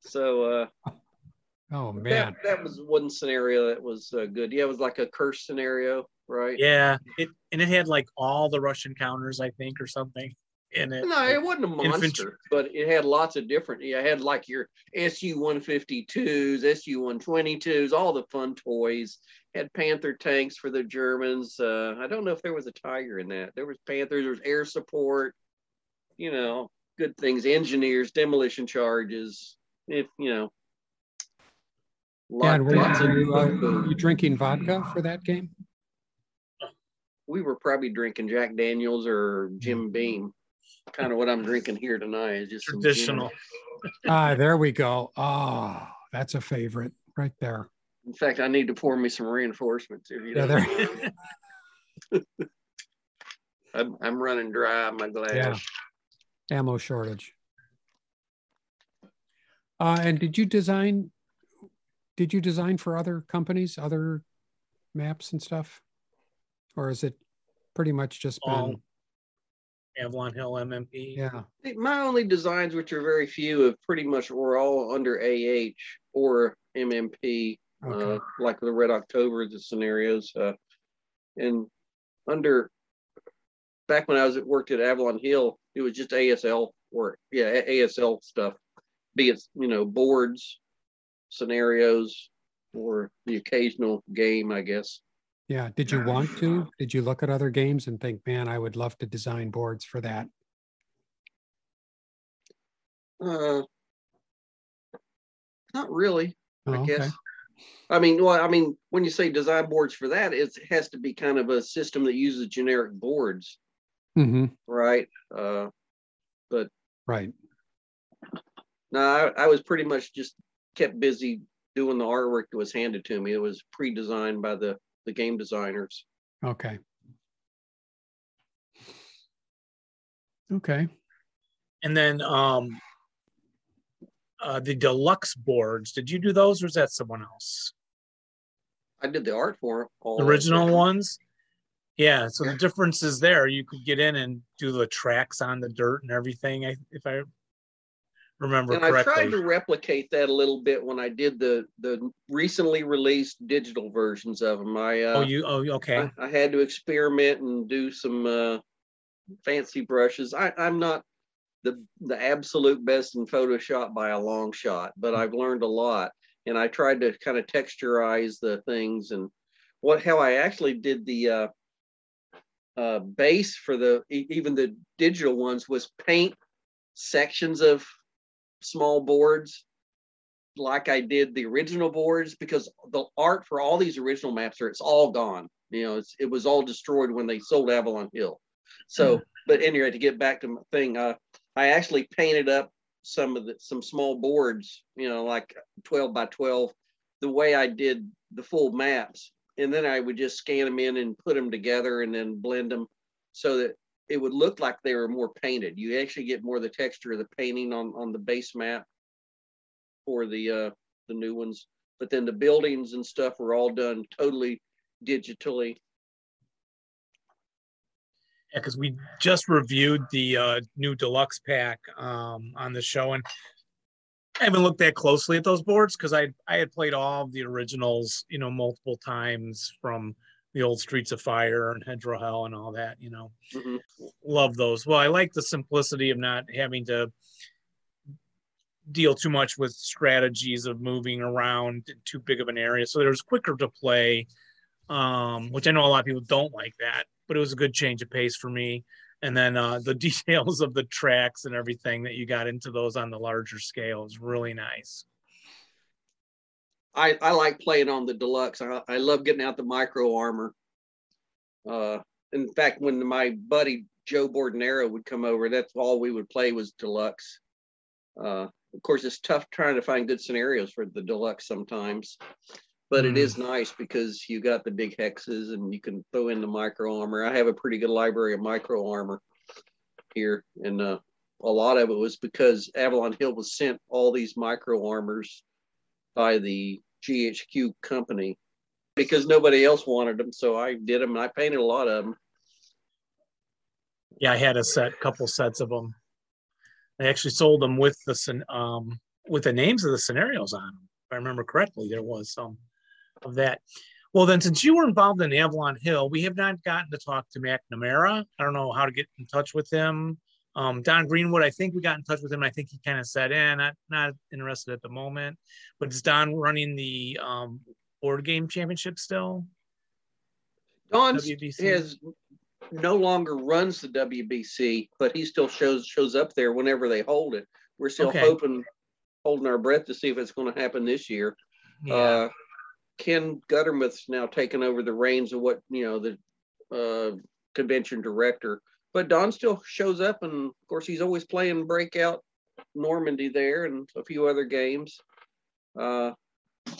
So uh, Oh man, that, that was one scenario that was uh, good. Yeah, it was like a Kursk scenario, right? Yeah, it and it had like all the Russian counters, I think, or something in it. No, it wasn't a monster, Infantry. but it had lots of different. Yeah, it had like your SU 152s, SU 122s, all the fun toys. Had Panther tanks for the Germans. Uh, I don't know if there was a Tiger in that. There was Panthers. There was air support. You know, good things. Engineers, demolition charges. If you know, yeah, and were you, uh, you drinking vodka for that game? We were probably drinking Jack Daniels or Jim Beam. Kind of what I'm drinking here tonight is just traditional. ah, there we go. Oh, that's a favorite right there. In fact, I need to pour me some reinforcements. If you yeah, there. I'm, I'm running dry my glass. Yeah. Ammo shortage. Uh, and did you design did you design for other companies, other maps and stuff? Or is it pretty much just been Avalon Hill MMP? Yeah. My only designs, which are very few, have pretty much were all under AH or MMP, okay. uh, like the Red October, the scenarios. Uh, and under back when I was at, worked at Avalon Hill, it was just ASL work. Yeah, ASL stuff. Be it you know boards, scenarios or the occasional game, I guess. Yeah. Did you want to? Did you look at other games and think, man, I would love to design boards for that? Uh, not really. Oh, I guess. I mean, well, I mean, when you say design boards for that, it has to be kind of a system that uses generic boards, Mm-hmm. right? Uh, but Right. no, I, I was pretty much just kept busy doing the artwork that was handed to me. It was pre-designed by the the game designers. Okay. Okay. And then um, uh, the deluxe boards. Did you do those, or is that someone else? I did the art for all The original them. ones. Yeah. So Yeah. the difference is there. You could get in and do the tracks on the dirt and everything. I, if I remember And I tried to replicate that a little bit when I did the the recently released digital versions of them. I uh, oh, you. Oh, okay. I, I had to experiment and do some uh, fancy brushes. I, I'm not the the absolute best in Photoshop by a long shot, but I've learned a lot. And I tried to kind of texturize the things and what how I actually did the uh, uh, base for the even the digital ones was paint sections of small boards like I did the original boards because the art for all these original maps are it's all gone. You know, it's, it was all destroyed when they sold Avalon Hill. So, but anyway, to get back to my thing, uh, I actually painted up some of the some small boards, you know, like 12 by 12, the way I did the full maps. And then I would just scan them in and put them together and then blend them so that it would look like they were more painted. You actually get more of the texture of the painting on, on the base map for the uh, the new ones. But then the buildings and stuff were all done totally digitally. Yeah, because we just reviewed the uh, new deluxe pack um, on the show, and I haven't looked that closely at those boards because I I had played all of the originals, you know, multiple times from the old Streets of Fire and Hedgerow Hell and all that. You know, Mhm. love those. Well, I like the simplicity of not having to deal too much with strategies of moving around too big of an area. So it was quicker to play, um, which I know a lot of people don't like that, but it was a good change of pace for me. And then uh, the details of the tracks and everything that you got into those on the larger scale is really nice. I, I like playing on the deluxe. I, I love getting out the micro armor. Uh, in fact, when my buddy Joe Bordenero would come over, that's all we would play was deluxe. Uh, of course, it's tough trying to find good scenarios for the deluxe sometimes, but it Mm. is nice because you got the big hexes and you can throw in the micro armor. I have a pretty good library of micro armor here, and uh, a lot of it was because Avalon Hill was sent all these micro armors by the GHQ company because nobody else wanted them. So I did them I painted a lot of them. Yeah, I had a set, couple sets of them. I actually sold them with the um, with the names of the scenarios on them. If I remember correctly, there was some of that. Well, then, since you were involved in Avalon Hill, we have not gotten to talk to McNamara. I don't know how to get in touch with him. Um, Don Greenwood, I think we got in touch with him. I think he kind of said, "Eh, not not interested at the moment." But is Don running the um, board game championship still? Don has no longer runs the WBC, but he still shows shows up there whenever they hold it. We're still Okay. hoping, holding our breath to see if it's going to happen this year. Yeah. Uh, Ken Gutermuth's now taken over the reins of what you know the uh, convention director, but Don still shows up, and of course he's always playing Breakout Normandy there and a few other games. Uh,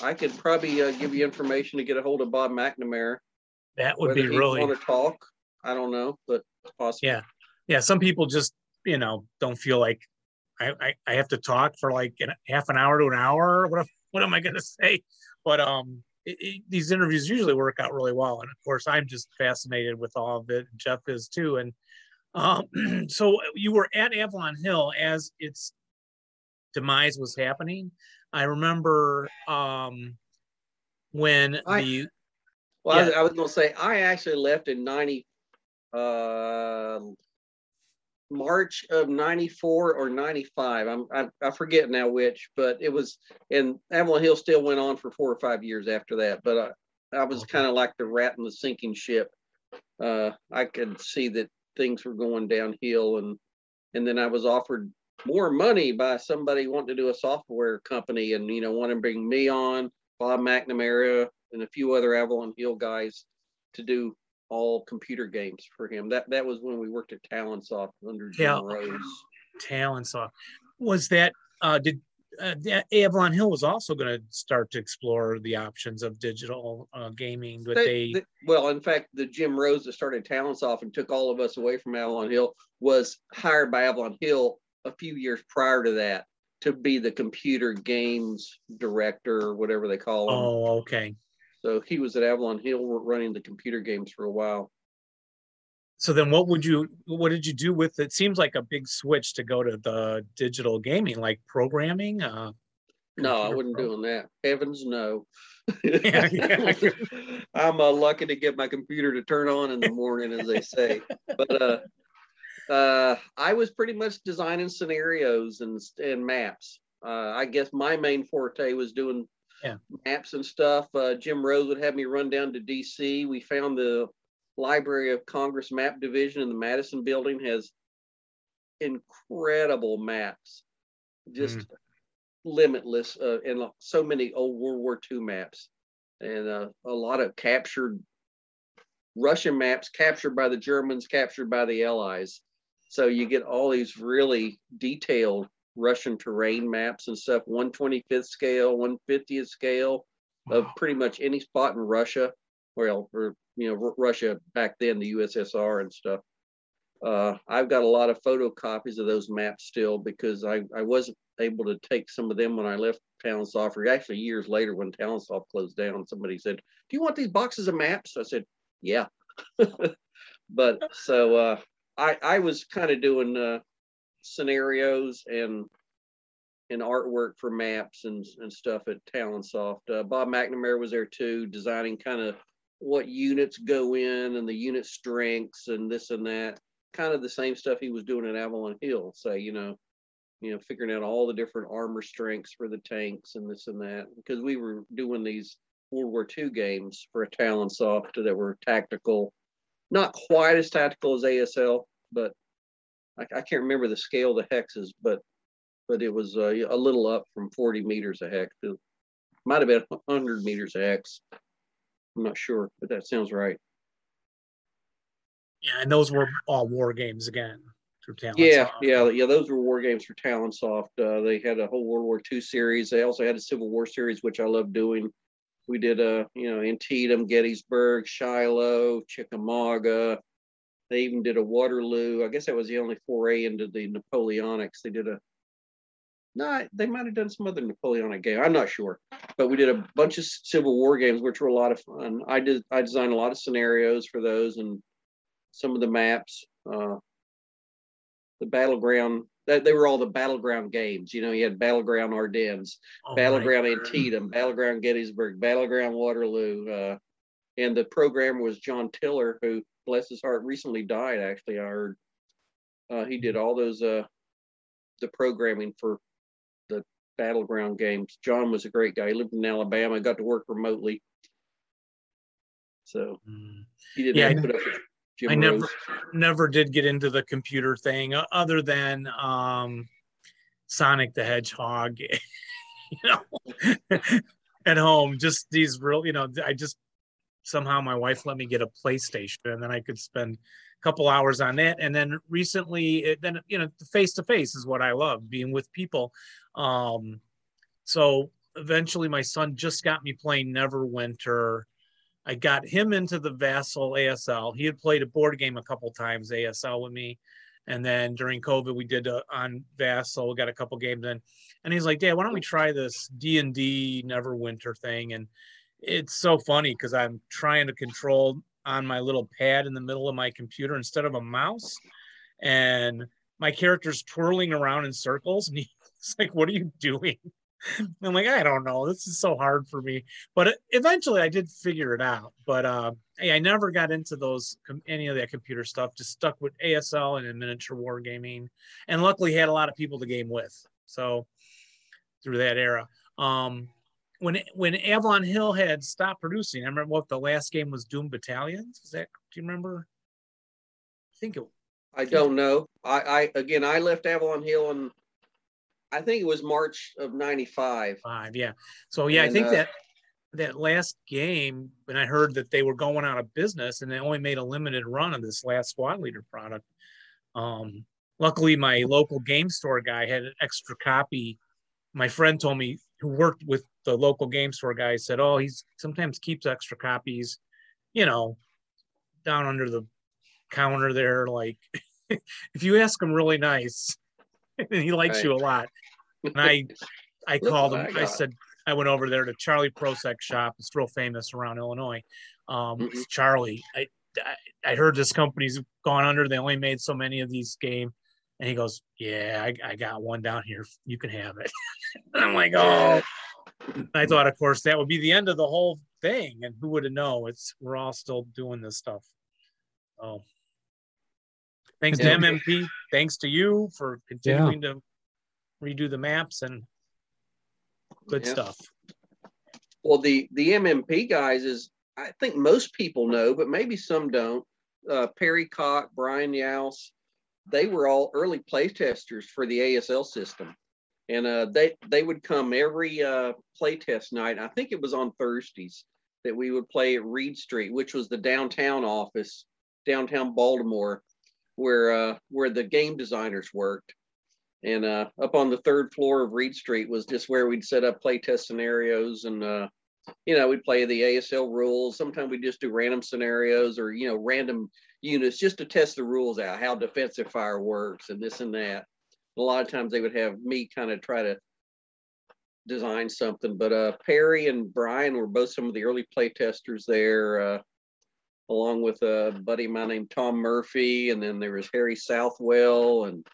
I could probably uh, give you information to get a hold of Bob McNamara. that would Whether be really want to talk. I don't know, but it's possible. Yeah. yeah some people just you know don't feel like i i, I have to talk for like an, half an hour to an hour what, am- what am i going to say but um it, it- these interviews usually work out really well and of course i'm just fascinated with all of it jeff is too and um so you were at avalon hill as its demise was happening i remember um when I- the Well, I was, Yeah. I was going to say I actually left in ninety, uh, March of ninety four or ninety five. I'm I, I forget now which, but it was. And Avalon Hill still went on for four or five years after that. But I, I was kind of like the rat in the sinking ship. Uh, I could see that things were going downhill, and and then I was offered more money by somebody wanting to do a software company, and you know, want to bring me on Bob McNamara and a few other Avalon Hill guys to do all computer games for him. That that was when we worked at Talonsoft under Jim Yeah. Rose. Talonsoft. Was that uh, did uh, the- Avalon Hill was also going to start to explore the options of digital uh, gaming, but They- they, they- well, in fact, the Jim Rose that started Talonsoft and took all of us away from Avalon Hill was hired by Avalon Hill a few years prior to that to be the computer games director or whatever they call him. oh okay. So he was at Avalon Hill running the computer games for a while. So then, what would you what did you do with it? Seems like a big switch to go to the digital gaming, like programming. Uh, No, I pro- doing that. Heavens no. Yeah, yeah. I'm uh, lucky to get my computer to turn on in the morning, as they say. But uh, uh, I was pretty much designing scenarios and and maps. Uh, I guess my main forte was doing Yeah. maps and stuff. Uh, Jim Rose would have me run down to DC. We found the Library of Congress Map Division in the Madison Building has incredible maps, just limitless, uh, and so many old World War II maps, and uh, a lot of captured Russian maps captured by the Germans, captured by the Allies. So you get all these really detailed Russian terrain maps and stuff, 125th scale, 150th scale of pretty much any spot in Russia, well, or you know, Russia back then, the USSR and stuff. Uh, I've got a lot of photocopies of those maps still because I, I wasn't able to take some of them when I left Talonsoft, or actually years later when Talonsoft closed down. Somebody said, "Do you want these boxes of maps?" I said, "Yeah." but so uh, I I was kind of doing uh, scenarios and and artwork for maps and and stuff at Talonsoft. Uh, Bob McNamara was there too, designing kind of what units go in and the unit strengths and this and that. Kind of the same stuff he was doing at Avalon Hill. So you know, you know, figuring out all the different armor strengths for the tanks and this and that. Because we were doing these World War II games for a Talonsoft that were tactical, not quite as tactical as ASL, but I, I can't remember the scale of the hexes, but but it was uh, a little up from 40 meters a hex. Might have been 100 meters a hex. I'm not sure, but that sounds right. Yeah, and those were all war games again. Yeah, yeah, yeah. Those were war games for Talonsoft. Uh, they had a whole World War II series. They also had a Civil War series, which I love doing. We did uh, you know, Antietam, Gettysburg, Shiloh, Chickamauga. They even did a Waterloo. I guess that was the only foray into the Napoleonics. They did a no, they might have done some other Napoleonic game. I'm not sure, but we did a bunch of Civil War games, which were a lot of fun. I did. I designed a lot of scenarios for those and some of the maps. Uh, the battleground. That they were all the battleground games. You know, you had battleground Ardennes, Oh, battleground. Antietam, battleground Gettysburg, battleground Waterloo. Uh, and the programmer was John Tiller, who, bless his heart, recently died. Actually, I heard uh, he did all those uh, the programming for battleground games. John was a great guy. He lived in Alabama. Got to work remotely, so he didn't Yeah, I put up with Jim I never- Rose. Never did get into the computer thing uh, other than um, Sonic the Hedgehog, you know, at home. Just these real, you know, I just somehow my wife let me get a PlayStation and then I could spend a couple hours on that. And then recently, it, then, you know, face to face is what I love being with people. Um, so eventually my son just got me playing Neverwinter. I got him into the Vassal ASL. He had played a board game a couple times ASL with me, and then during COVID we did uh on Vassal. We got a couple games in, and he's like, "Dad, why don't we try this D and D Neverwinter thing?" And it's so funny because I'm trying to control on my little pad in the middle of my computer instead of a mouse, and my character's twirling around in circles, and he's like, "What are you doing?" I'm like, I don't know. This is so hard for me. But eventually I did figure it out. But uh, hey, I never got into those, any of that computer stuff, just stuck with ASL and in miniature wargaming. And luckily had a lot of people to game with. So through that era. Um, when when Avalon Hill had stopped producing, I remember what the last game was Doomed Battalions. Is that do you remember? I think it I don't know. I, I again, I left Avalon Hill and I think it was March of '95. five, yeah. So yeah, I think uh, that that last game, and I heard that they were going out of business, and they only made a limited run of this last squad leader product. Um, luckily, my local game store guy had an extra copy. My friend told me who worked with the local game store guy said, "Oh, he's sometimes keeps extra copies, you know, down under the counter there. Like, if you ask him really nice, and he likes right. you a lot." And I, I called him. I, I said, I went over there to Charlie Prosek shop. It's real famous around Illinois. Um, mm-hmm. Charlie, I, I, I heard this company's gone under. They only made so many of these game. And he goes, Yeah, I, I got one down here. You can have it. I'm like, Oh, I thought, of course, that would be the end of the whole thing. And who would have known? It's we're all still doing this stuff. Oh, thanks to MMP. Thanks to you for continuing yeah. to redo the maps and good yeah. stuff. Well, the the MMP guys is I think most people know, but maybe some don't. Uh, Perry Cocke, Brian Youse, they were all early play testers for the ASL system and uh, they they would come every uh, play test night. I think it was on Thursdays that we would play at Reed Street, which was the downtown office, downtown Baltimore, where uh, where the game designers worked. And uh, up on the third floor of Reed Street was just where we'd set up playtest scenarios, and uh, you know we'd play the ASL rules. Sometimes we'd just do random scenarios or you know random units just to test the rules out, how defensive fire works, and this and that a lot of times they would have me kind of try to design something. But uh, Perry and Brian were both some of the early playtesters there, uh, along with a buddy of mine named Tom Murphy, and then there was Harry Southwell and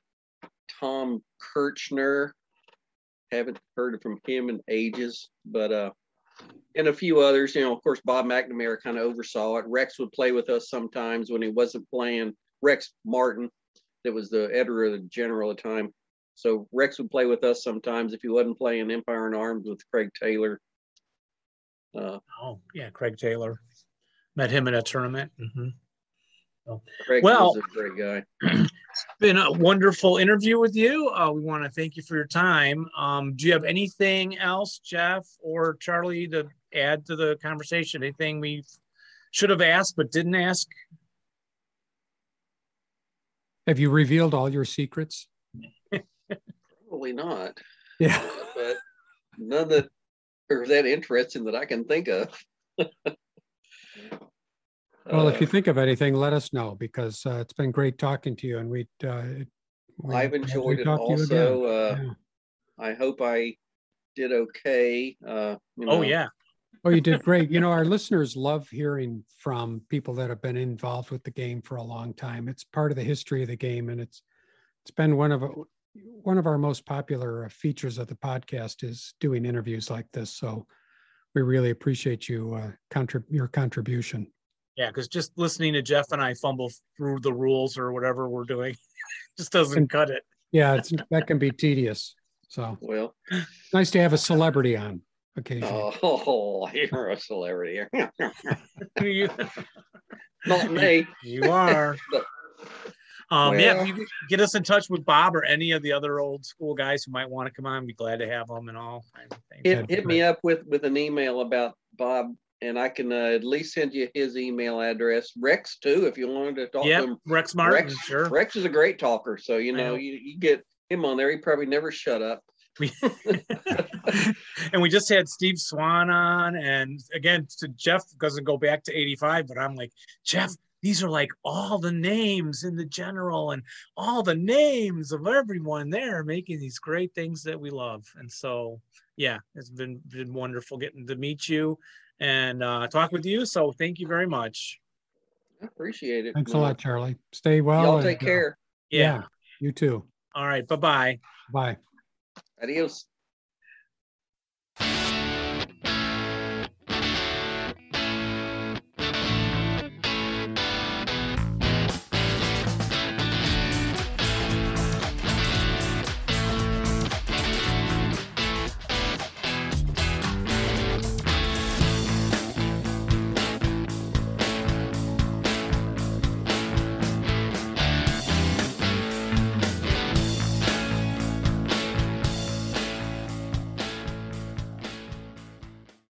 Tom Kirchner. Haven't heard from him in ages, but uh, and a few others. You know, of course, Bob McNamara kind of oversaw it. Rex would play with us sometimes when he wasn't playing. Rex Martin that was the editor of the General at the time. So Rex would play with us sometimes if he wasn't playing Empire in Arms with Craig Taylor. Uh, oh yeah, Craig Taylor. Met him in a tournament. Mm-hmm. So, Craig well, a great guy. it's been a wonderful interview with you. Uh, we want to thank you for your time. Um, do you have anything else, Jeff or Charlie, to add to the conversation? Anything we should have asked but didn't ask? Have you revealed all your secrets? Probably not. Yeah. But none that are that interesting that I can think of. well, if you uh, think of anything, let us know because uh, it's been great talking to you, and we. Uh, we I've enjoyed it also. Uh, yeah. I hope I did okay. Uh, you oh, know. Oh yeah, Oh, you did great. You know, our listeners love hearing from people that have been involved with the game for a long time. It's part of the history of the game, and it's it's been one of one of our most popular features of the podcast is doing interviews like this. So we really appreciate you uh, contrib- your contribution. Yeah, because just listening to Jeff and I fumble through the rules or whatever we're doing just doesn't and, cut it. yeah, it's that can be tedious. So well, nice to have a celebrity on occasionally. Oh, you're a celebrity. Not me. You are. Um, well, yeah, you get us in touch with Bob or any of the other old school guys who might want to come on. Be glad to have them and all. Hit, hit me up with with an email about Bob, and I can uh, at least send you his email address. Rex too, if you wanted to talk yep, to him. Rex Martin, Rex, sure. Rex is a great talker, so you know, know. You, you get him on there. He probably never shut up. And we just had Steve Swann on, and again, to Jeff doesn't go back to '85, but I'm like, Jeff, these are like all the names in the general and all the names of everyone there making these great things that we love. And so, yeah, it's been been wonderful getting to meet you and uh, talk with you. So, thank you very much. I appreciate it. Thanks a lot, Charlie. Stay well. Y'all take and, care. Uh, yeah. You too. All right. Bye-bye. Bye. Adiós.